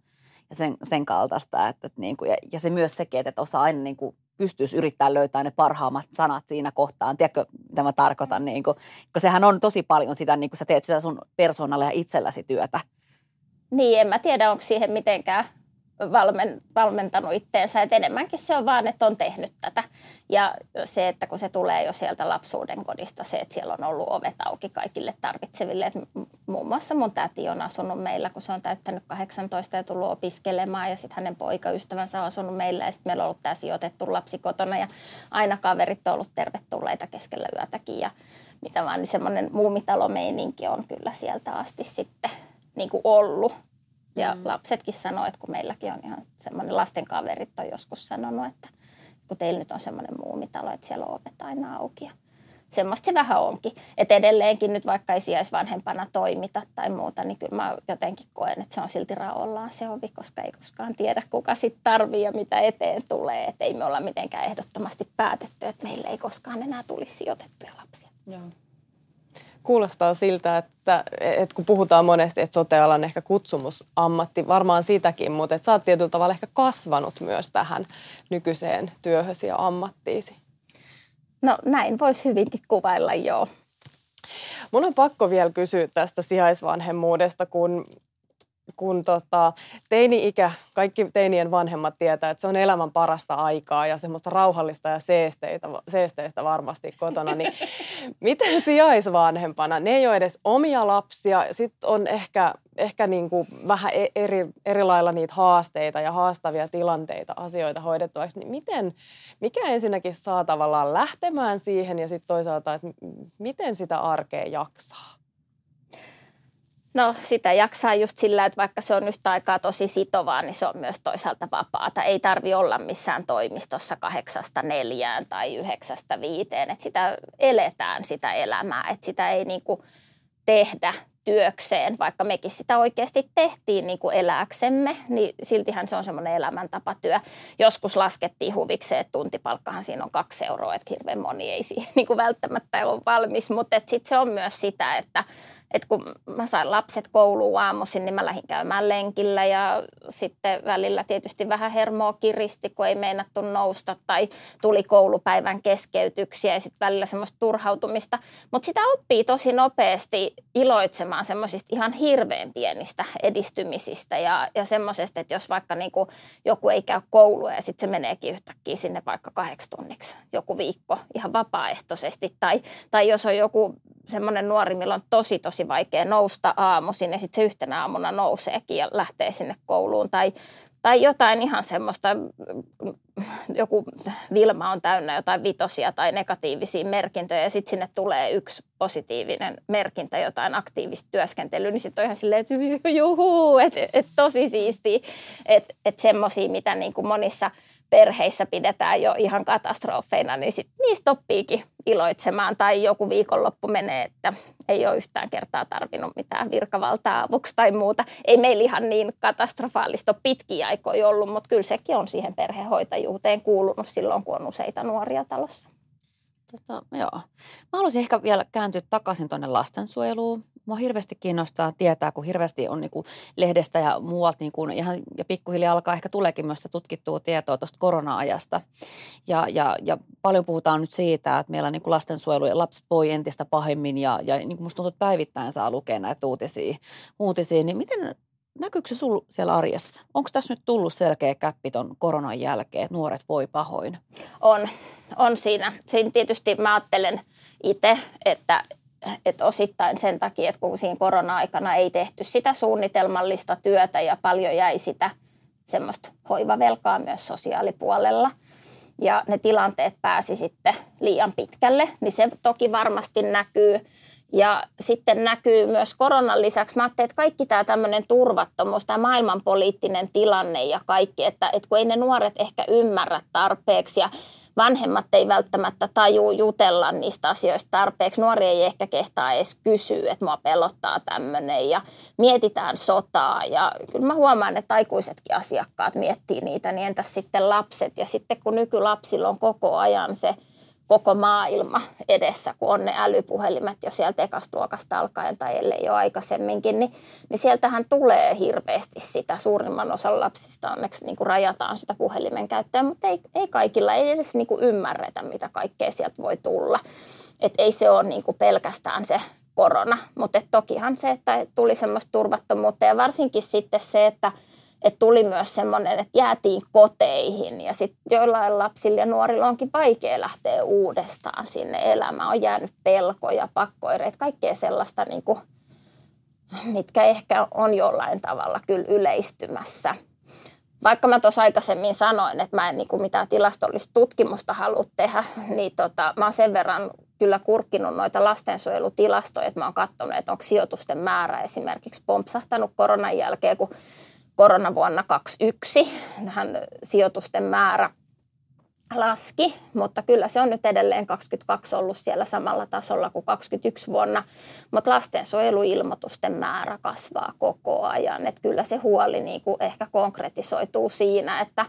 ja sen, sen kaltaista. Että, että niin kuin, ja, ja, se myös sekin, että osaa aina niin kuin pystyisi yrittää löytää ne parhaammat sanat siinä kohtaan. Tiedätkö, mitä mä tarkoitan? Niin kuin, kun sehän on tosi paljon sitä, niin kuin sä teet sitä sun persoonalla ja itselläsi työtä. Niin, en mä tiedä, onko siihen mitenkään valmen, valmentanut itteensä. Et enemmänkin se on vaan, että on tehnyt tätä. Ja se, että kun se tulee jo sieltä lapsuuden kodista, se, että siellä on ollut ovet auki kaikille tarvitseville. Et muun muassa mun täti on asunut meillä, kun se on täyttänyt 18 ja tullut opiskelemaan. Ja sitten hänen poikaystävänsä on asunut meillä ja sitten meillä on ollut tämä sijoitettu lapsi kotona. Ja aina kaverit on ollut tervetulleita keskellä yötäkin ja mitä vaan, niin semmoinen muumitalomeininki on kyllä sieltä asti sitten niin kuin ollut. Ja mm. lapsetkin sanoo, että kun meilläkin on ihan semmoinen lastenkaverit on joskus sanonut, että kun teillä nyt on semmoinen muumitalo, että siellä on ovet aina auki. Ja semmoista se vähän onkin. Että edelleenkin nyt vaikka ei sijaisvanhempana toimita tai muuta, niin kyllä mä jotenkin koen, että se on silti raollaan se ovi, koska ei koskaan tiedä, kuka sitten tarvii ja mitä eteen tulee. Että ei me olla mitenkään ehdottomasti päätetty, että meille ei koskaan enää tulisi sijoitettuja lapsia. Joo kuulostaa siltä, että, että kun puhutaan monesti, että sote-alan ehkä kutsumusammatti, varmaan sitäkin, mutta että sä oot tietyllä tavalla ehkä kasvanut myös tähän nykyiseen työhösi ja ammattiisi. No näin voisi hyvinkin kuvailla, joo. Mun on pakko vielä kysyä tästä sijaisvanhemmuudesta, kun kun tota, teini-ikä, kaikki teinien vanhemmat tietää, että se on elämän parasta aikaa ja semmoista rauhallista ja seesteitä, seesteistä varmasti kotona, niin miten sijaisvanhempana? Ne ei ole edes omia lapsia, sitten on ehkä, ehkä niin kuin vähän e-, eri, eri lailla niitä haasteita ja haastavia tilanteita, asioita hoidettavaksi, niin miten, mikä ensinnäkin saa tavallaan lähtemään siihen ja sitten toisaalta, että miten sitä arkea jaksaa? No sitä jaksaa just sillä, että vaikka se on yhtä aikaa tosi sitovaa, niin se on myös toisaalta vapaata. Ei tarvi olla missään toimistossa kahdeksasta neljään tai yhdeksästä viiteen. Että sitä eletään sitä elämää, että sitä ei niin tehdä työkseen, vaikka mekin sitä oikeasti tehtiin niin kuin elääksemme, niin siltihän se on semmoinen elämäntapatyö. Joskus laskettiin huvikseen, että tuntipalkkahan siinä on kaksi euroa, että hirveän moni ei siihen niin kuin välttämättä ole valmis, mutta sitten se on myös sitä, että – että kun mä sain lapset kouluun aamuisin, niin mä lähdin käymään lenkillä ja sitten välillä tietysti vähän hermoa kiristi, kun ei meinattu nousta tai tuli koulupäivän keskeytyksiä ja sitten välillä semmoista turhautumista. Mutta sitä oppii tosi nopeasti iloitsemaan semmoisista ihan hirveän pienistä edistymisistä ja, ja semmoisesta, että jos vaikka niinku joku ei käy koulua ja sitten se meneekin yhtäkkiä sinne vaikka kahdeksi tunniksi joku viikko ihan vapaaehtoisesti tai, tai jos on joku semmoinen nuori, millä on tosi tosi vaikea nousta aamuisin ja sitten se yhtenä aamuna nouseekin ja lähtee sinne kouluun. Tai, tai jotain ihan semmoista, joku Vilma on täynnä jotain vitosia tai negatiivisia merkintöjä ja sitten sinne tulee yksi positiivinen merkintä, jotain aktiivista työskentelyä, niin sitten on ihan silleen, että juhuu, että et tosi siistiä, että et semmoisia, mitä niin kuin monissa – perheissä pidetään jo ihan katastrofeina, niin sit niistä oppiikin iloitsemaan. Tai joku viikonloppu menee, että ei ole yhtään kertaa tarvinnut mitään virkavaltaa avuksi tai muuta. Ei meillä ihan niin katastrofaalista pitkiä aikoja ollut, mutta kyllä sekin on siihen perhehoitajuuteen kuulunut silloin, kun on useita nuoria talossa. Tota, joo. Mä haluaisin ehkä vielä kääntyä takaisin tuonne lastensuojeluun. Mua hirveästi kiinnostaa tietää, kun hirveästi on niin kuin lehdestä ja muualta niin kuin ihan, ja pikkuhiljaa alkaa ehkä tuleekin myös tutkittua tietoa tuosta korona-ajasta. Ja, ja, ja paljon puhutaan nyt siitä, että meillä niin kuin lastensuojelu ja lapset voi entistä pahemmin ja, ja niin kuin musta tuntuu, että päivittäin saa lukea näitä uutisia. uutisia niin miten näkyykö se sul siellä arjessa? Onko tässä nyt tullut selkeä käppi ton koronan jälkeen, että nuoret voi pahoin? On, on siinä. Siinä tietysti mä ajattelen itse, että, että osittain sen takia, että kun siinä korona-aikana ei tehty sitä suunnitelmallista työtä ja paljon jäi sitä semmoista hoivavelkaa myös sosiaalipuolella ja ne tilanteet pääsi sitten liian pitkälle, niin se toki varmasti näkyy – ja sitten näkyy myös koronan lisäksi, mä ajattelin, että kaikki tämä tämmöinen turvattomuus, tämä maailmanpoliittinen tilanne ja kaikki, että, että kun ei ne nuoret ehkä ymmärrä tarpeeksi ja vanhemmat ei välttämättä tajuu jutella niistä asioista tarpeeksi. Nuori ei ehkä kehtaa edes kysyä, että mua pelottaa tämmöinen ja mietitään sotaa. Ja kyllä mä huomaan, että aikuisetkin asiakkaat miettii niitä, niin entäs sitten lapset. Ja sitten kun nykylapsilla on koko ajan se – koko maailma edessä, kun on ne älypuhelimet jo sieltä ekasta alkaen tai ellei jo aikaisemminkin, niin, niin sieltähän tulee hirveästi sitä. Suurimman osan lapsista onneksi niin kuin rajataan sitä puhelimen käyttöä, mutta ei, ei kaikilla ei edes niin kuin ymmärretä, mitä kaikkea sieltä voi tulla. Et ei se ole niin kuin pelkästään se korona, mutta tokihan se, että tuli semmoista turvattomuutta ja varsinkin sitten se, että – että tuli myös semmoinen, että jäätiin koteihin ja sitten joillain lapsilla ja nuorilla onkin vaikea lähteä uudestaan sinne elämään. On jäänyt pelkoja, pakkoireita, kaikkea sellaista, niin kuin, mitkä ehkä on jollain tavalla kyllä yleistymässä. Vaikka mä tuossa aikaisemmin sanoin, että mä en niin kuin mitään tilastollista tutkimusta halua tehdä, niin tota, mä oon sen verran kyllä kurkkinut noita lastensuojelutilastoja, että mä oon katsonut, että onko sijoitusten määrä esimerkiksi pompsahtanut koronan jälkeen, kun koronavuonna 2021 hän sijoitusten määrä laski, mutta kyllä se on nyt edelleen 22 ollut siellä samalla tasolla kuin 21 vuonna, mutta lastensuojeluilmoitusten määrä kasvaa koko ajan, että kyllä se huoli niin kuin ehkä konkretisoituu siinä, että,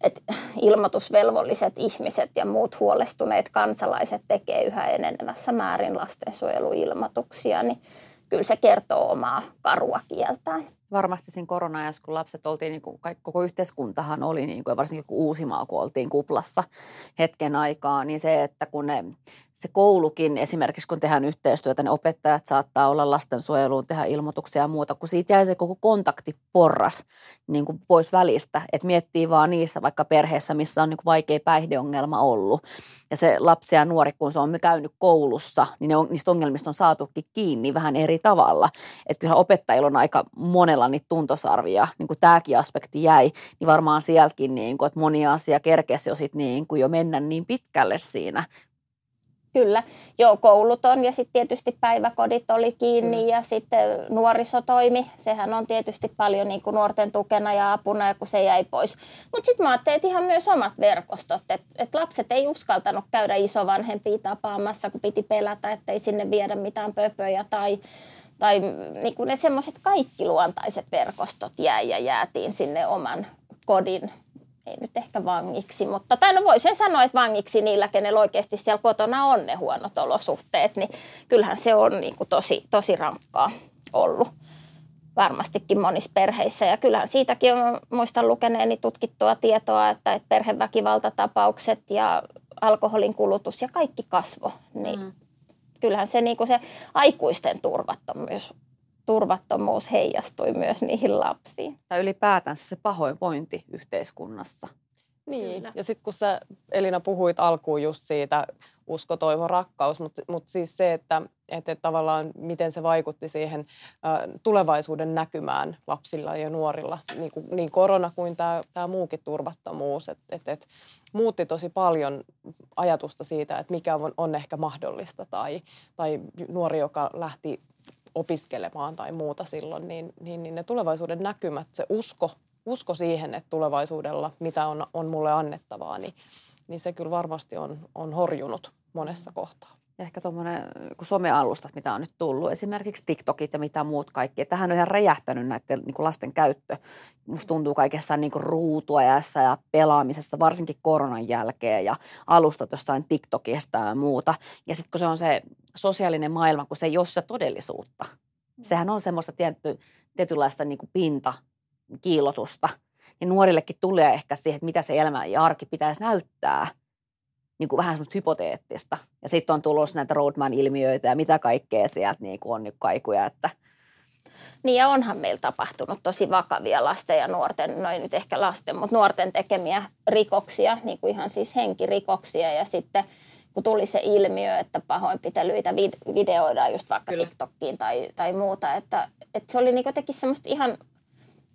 että ilmoitusvelvolliset ihmiset ja muut huolestuneet kansalaiset tekee yhä enenevässä määrin lastensuojeluilmoituksia, niin kyllä se kertoo omaa karua kieltään varmasti siinä korona kun lapset oltiin, niin kuin, koko yhteiskuntahan oli, niin kuin, varsinkin kun Uusimaa, kun oltiin kuplassa hetken aikaa, niin se, että kun ne se koulukin esimerkiksi, kun tehdään yhteistyötä, ne opettajat saattaa olla lastensuojeluun, tehdä ilmoituksia ja muuta, kun siitä jäi se koko kontaktiporras niin kuin pois välistä, että miettii vaan niissä vaikka perheessä, missä on niin kuin vaikea päihdeongelma ollut. Ja se lapsi ja nuori, kun se on käynyt koulussa, niin ne on, niistä ongelmista on saatukin kiinni vähän eri tavalla. Että kyllähän opettajilla on aika monella niitä tuntosarvia, niin kuin tämäkin aspekti jäi, niin varmaan sieltäkin, niin kuin, että moni asia kerkesi jo, sit niin kuin jo mennä niin pitkälle siinä, Kyllä, joo, koulut on ja sitten tietysti päiväkodit oli kiinni mm. ja sitten nuorisotoimi. Sehän on tietysti paljon niin kuin nuorten tukena ja apuna, ja kun se jäi pois. Mutta sitten mä ajattelin, että ihan myös omat verkostot, että et lapset ei uskaltanut käydä isovanhempia tapaamassa, kun piti pelätä, että ei sinne viedä mitään pöpöjä tai, tai niin kuin ne semmoiset kaikki luontaiset verkostot jäi ja jäätiin sinne oman kodin ei nyt ehkä vangiksi, mutta tai no voisin sanoa, että vangiksi niillä, kenellä oikeasti siellä kotona on ne huonot olosuhteet, niin kyllähän se on niin kuin tosi, tosi rankkaa ollut varmastikin monissa perheissä. Ja kyllähän siitäkin on, muistan lukeneeni tutkittua tietoa, että, että perheväkivaltatapaukset ja alkoholin kulutus ja kaikki kasvo, niin mm. kyllähän se, niin kuin se aikuisten turvattomuus turvattomuus heijastui myös niihin lapsiin. Tai ylipäätään se pahoinvointi yhteiskunnassa. Niin, Kyllä. ja sitten kun sä Elina puhuit alkuun just siitä usko, toivo, rakkaus, mutta mut siis se, että, että tavallaan miten se vaikutti siihen ä, tulevaisuuden näkymään lapsilla ja nuorilla, niin, kuin, niin korona kuin tämä muukin turvattomuus, että et, et, muutti tosi paljon ajatusta siitä, että mikä on, on ehkä mahdollista tai, tai nuori, joka lähti opiskelemaan tai muuta silloin, niin, niin, niin ne tulevaisuuden näkymät, se usko, usko siihen, että tulevaisuudella, mitä on, on mulle annettavaa, niin, niin se kyllä varmasti on, on horjunut monessa kohtaa. Ja ehkä tuommoinen kun somealustat, mitä on nyt tullut, esimerkiksi TikTokit ja mitä muut kaikki. Tähän on ihan räjähtänyt näiden niin kuin lasten käyttö. Musta tuntuu kaikessa niin ruutuajassa ja pelaamisessa, varsinkin koronan jälkeen ja alustat jostain TikTokista ja muuta. Ja sitten kun se on se sosiaalinen maailma, kun se ei ole se todellisuutta. Mm. Sehän on semmoista tietty, tietynlaista niin kuin pinta, kiilotusta. Ja nuorillekin tulee ehkä siihen, että mitä se elämä ja arki pitäisi näyttää – niin kuin vähän semmoista hypoteettista. Ja sitten on tulossa näitä Roadman-ilmiöitä ja mitä kaikkea sieltä niin kuin on nyt kaikuja, että niin ja onhan meillä tapahtunut tosi vakavia lasten ja nuorten, noin nyt ehkä lasten, mutta nuorten tekemiä rikoksia, niin kuin ihan siis henkirikoksia ja sitten kun tuli se ilmiö, että pahoinpitelyitä videoidaan just vaikka Kyllä. TikTokkiin tai, tai muuta, että, että se oli niin jotenkin semmoista ihan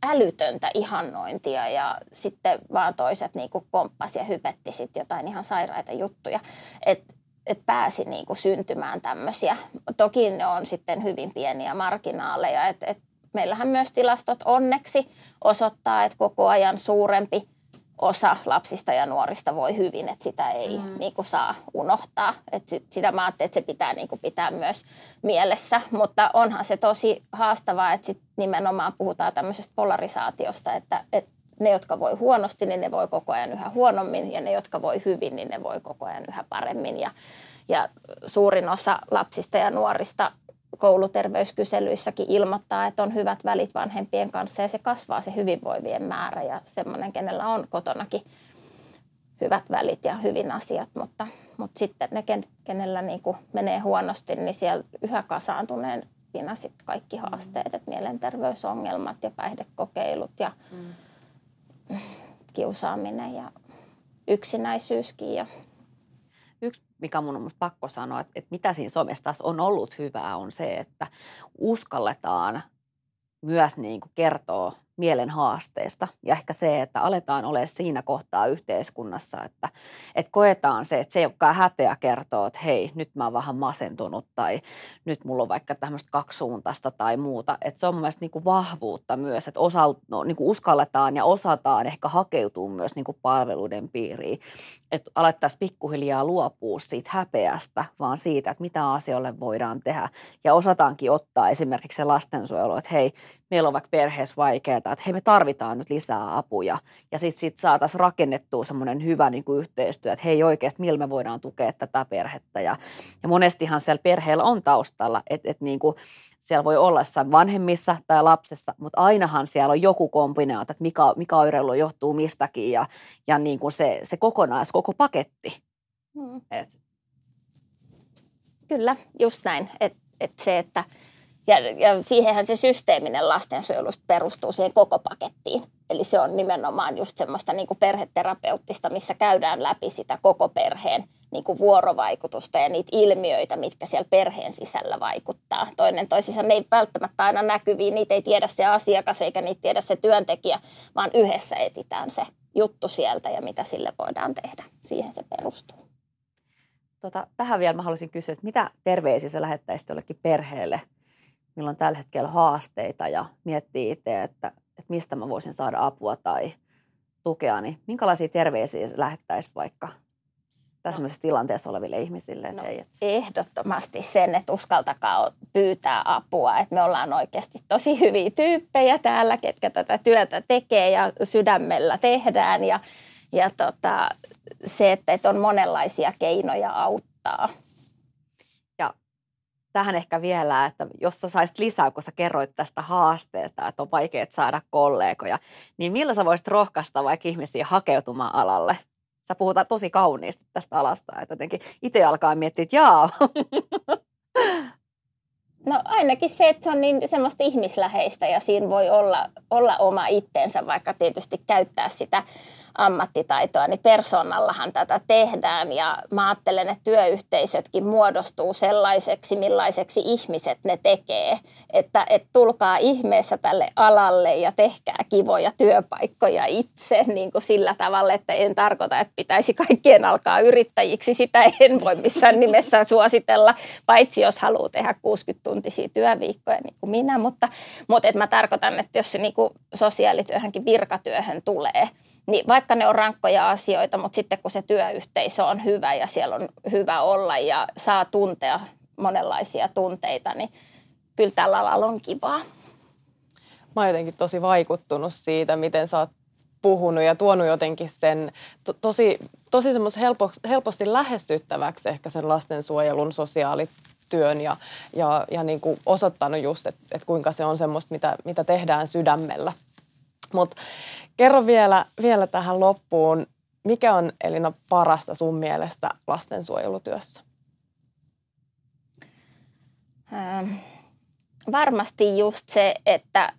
älytöntä ihannointia ja sitten vaan toiset niin kuin pomppasi ja hypetti sitten jotain ihan sairaita juttuja. Että et pääsi niin kuin syntymään tämmöisiä. Toki ne on sitten hyvin pieniä marginaaleja. Et, et meillähän myös tilastot onneksi osoittaa, että koko ajan suurempi – osa lapsista ja nuorista voi hyvin, että sitä ei mm. niin kuin saa unohtaa. Että sitä mä ajattelin, että se pitää niin kuin pitää myös mielessä, mutta onhan se tosi haastavaa, että sit nimenomaan puhutaan tämmöisestä polarisaatiosta, että, että ne, jotka voi huonosti, niin ne voi koko ajan yhä huonommin ja ne, jotka voi hyvin, niin ne voi koko ajan yhä paremmin. Ja, ja suurin osa lapsista ja nuorista kouluterveyskyselyissäkin ilmoittaa, että on hyvät välit vanhempien kanssa ja se kasvaa se hyvinvoivien määrä ja semmoinen, kenellä on kotonakin hyvät välit ja hyvin asiat, mutta, mutta sitten ne, kenellä niin kuin menee huonosti, niin siellä yhä kasaantuneen sitten kaikki mm. haasteet, että mielenterveysongelmat ja päihdekokeilut ja mm. kiusaaminen ja yksinäisyyskin ja yksi, mikä mun on pakko sanoa, että, että mitä siinä somessa taas on ollut hyvää, on se, että uskalletaan myös niin kuin kertoa mielen haasteesta. Ja ehkä se, että aletaan olla siinä kohtaa yhteiskunnassa, että, että koetaan se, että se, joka häpeä kertoo, että hei, nyt mä oon vähän masentunut tai nyt mulla on vaikka tämmöistä kaksisuuntaista tai muuta. Että se on mun mielestä niin kuin vahvuutta myös, että osa, no, niin kuin uskalletaan ja osataan ehkä hakeutua myös niin kuin palveluiden piiriin. Että alettaisiin pikkuhiljaa luopua siitä häpeästä, vaan siitä, että mitä asioille voidaan tehdä. Ja osataankin ottaa esimerkiksi se lastensuojelu, että hei, meillä on vaikka perheessä vaikeaa, että hei me tarvitaan nyt lisää apuja. Ja sitten sit saataisiin rakennettua semmoinen hyvä niin kuin yhteistyö, että hei oikeasti millä me voidaan tukea tätä perhettä. Ja, ja monestihan siellä perheellä on taustalla, että, että niin kuin siellä voi olla jossain vanhemmissa tai lapsessa, mutta ainahan siellä on joku kombinaatio, että mikä, mikä oireilu johtuu mistäkin ja, ja niin kuin se, se kokonais, koko paketti. Hmm. Et Kyllä, just näin. Että et se, että ja, ja siihenhän se systeeminen lastensuojelu perustuu siihen koko pakettiin. Eli se on nimenomaan just semmoista niin kuin perheterapeuttista, missä käydään läpi sitä koko perheen niin kuin vuorovaikutusta ja niitä ilmiöitä, mitkä siellä perheen sisällä vaikuttaa. Toinen toisissa ne ei välttämättä aina näkyviin, niitä ei tiedä se asiakas eikä niitä tiedä se työntekijä, vaan yhdessä etitään se juttu sieltä ja mitä sille voidaan tehdä. Siihen se perustuu. Tota, tähän vielä mä haluaisin kysyä, että mitä terveisiä sä lähettäisit jollekin perheelle, milloin on tällä hetkellä haasteita ja miettii itse, että, että mistä mä voisin saada apua tai tukea, niin minkälaisia terveisiä lähettäisiin vaikka tämmöisessä tilanteessa oleville ihmisille? Että no, ei, että... Ehdottomasti sen, että uskaltakaa pyytää apua. Että me ollaan oikeasti tosi hyviä tyyppejä täällä, ketkä tätä työtä tekee ja sydämellä tehdään. Ja, ja tota, se, että, että on monenlaisia keinoja auttaa. Tähän ehkä vielä, että jos sä saisit lisää, kun sä kerroit tästä haasteesta, että on vaikea saada kollegoja, niin millä sä voisit rohkaista vaikka ihmisiä hakeutumaan alalle? Sä puhutaan tosi kauniisti tästä alasta, että jotenkin itse alkaa miettiä, että jaa. No ainakin se, että se on niin semmoista ihmisläheistä ja siinä voi olla, olla oma itteensä, vaikka tietysti käyttää sitä ammattitaitoa, niin persoonallahan tätä tehdään ja mä ajattelen, että työyhteisötkin muodostuu sellaiseksi, millaiseksi ihmiset ne tekee. Että et tulkaa ihmeessä tälle alalle ja tehkää kivoja työpaikkoja itse niin kuin sillä tavalla, että en tarkoita, että pitäisi kaikkien alkaa yrittäjiksi. Sitä en voi missään nimessä suositella, paitsi jos haluaa tehdä 60-tuntisia työviikkoja niin kuin minä. Mutta, mutta että mä tarkoitan, että jos se niin kuin sosiaalityöhönkin virkatyöhön tulee – niin vaikka ne on rankkoja asioita, mutta sitten kun se työyhteisö on hyvä ja siellä on hyvä olla ja saa tuntea monenlaisia tunteita, niin kyllä tällä alalla on kivaa. Mä oon jotenkin tosi vaikuttunut siitä, miten sä oot puhunut ja tuonut jotenkin sen to, tosi, tosi helpo, helposti lähestyttäväksi ehkä sen lastensuojelun sosiaalityön ja, ja, ja niin kuin osoittanut just, että, että kuinka se on semmoista, mitä, mitä tehdään sydämellä. Mutta kerro vielä, vielä tähän loppuun, mikä on Elina parasta sun mielestä lastensuojelutyössä? Ähm, varmasti just se, että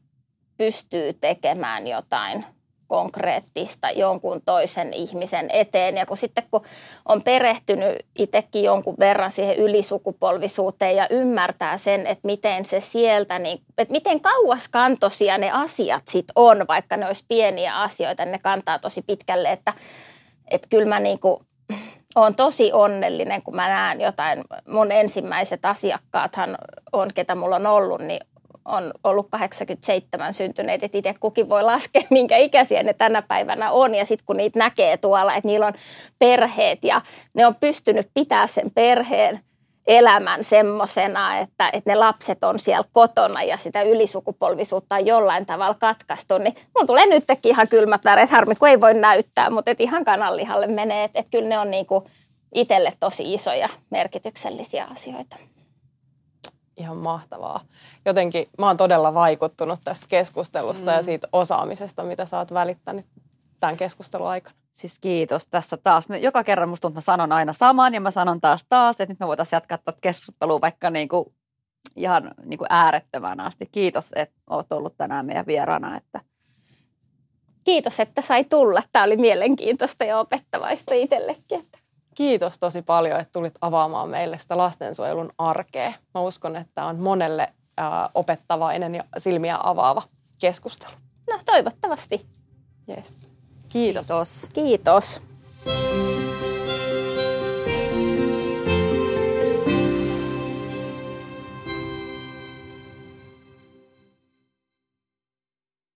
pystyy tekemään jotain – konkreettista jonkun toisen ihmisen eteen. Ja kun sitten kun on perehtynyt itsekin jonkun verran siihen ylisukupolvisuuteen ja ymmärtää sen, että miten se sieltä, niin, että miten kauaskantoisia ne asiat sitten on, vaikka ne olisi pieniä asioita, niin ne kantaa tosi pitkälle, että, että kyllä mä niin kuin, olen tosi onnellinen, kun mä näen jotain. Mun ensimmäiset asiakkaathan on, ketä mulla on ollut, niin on ollut 87 syntyneet, että itse kukin voi laskea, minkä ikäisiä ne tänä päivänä on. Ja sitten kun niitä näkee tuolla, että niillä on perheet ja ne on pystynyt pitää sen perheen elämän semmoisena, että, että ne lapset on siellä kotona ja sitä ylisukupolvisuutta on jollain tavalla katkaistu, niin mun tulee nytkin ihan kylmät väreet, harmi kun ei voi näyttää, mutta et ihan kananlihalle menee, että, että kyllä ne on niinku itselle tosi isoja merkityksellisiä asioita ihan mahtavaa. Jotenkin mä oon todella vaikuttunut tästä keskustelusta mm. ja siitä osaamisesta, mitä sä oot välittänyt tämän keskustelun aikana. Siis kiitos tässä taas. Joka kerran musta tuntuu, että mä sanon aina saman ja mä sanon taas taas, että nyt me voitaisiin jatkaa tätä keskustelua vaikka niin kuin ihan niin kuin äärettömän asti. Kiitos, että oot ollut tänään meidän vieraana. Että... Kiitos, että sai tulla. Tämä oli mielenkiintoista ja opettavaista itsellekin. Että kiitos tosi paljon, että tulit avaamaan meille sitä lastensuojelun arkea. Mä uskon, että tämä on monelle ää, opettavainen ja silmiä avaava keskustelu. No toivottavasti. Yes. Kiitos. Kiitos. Kiitos.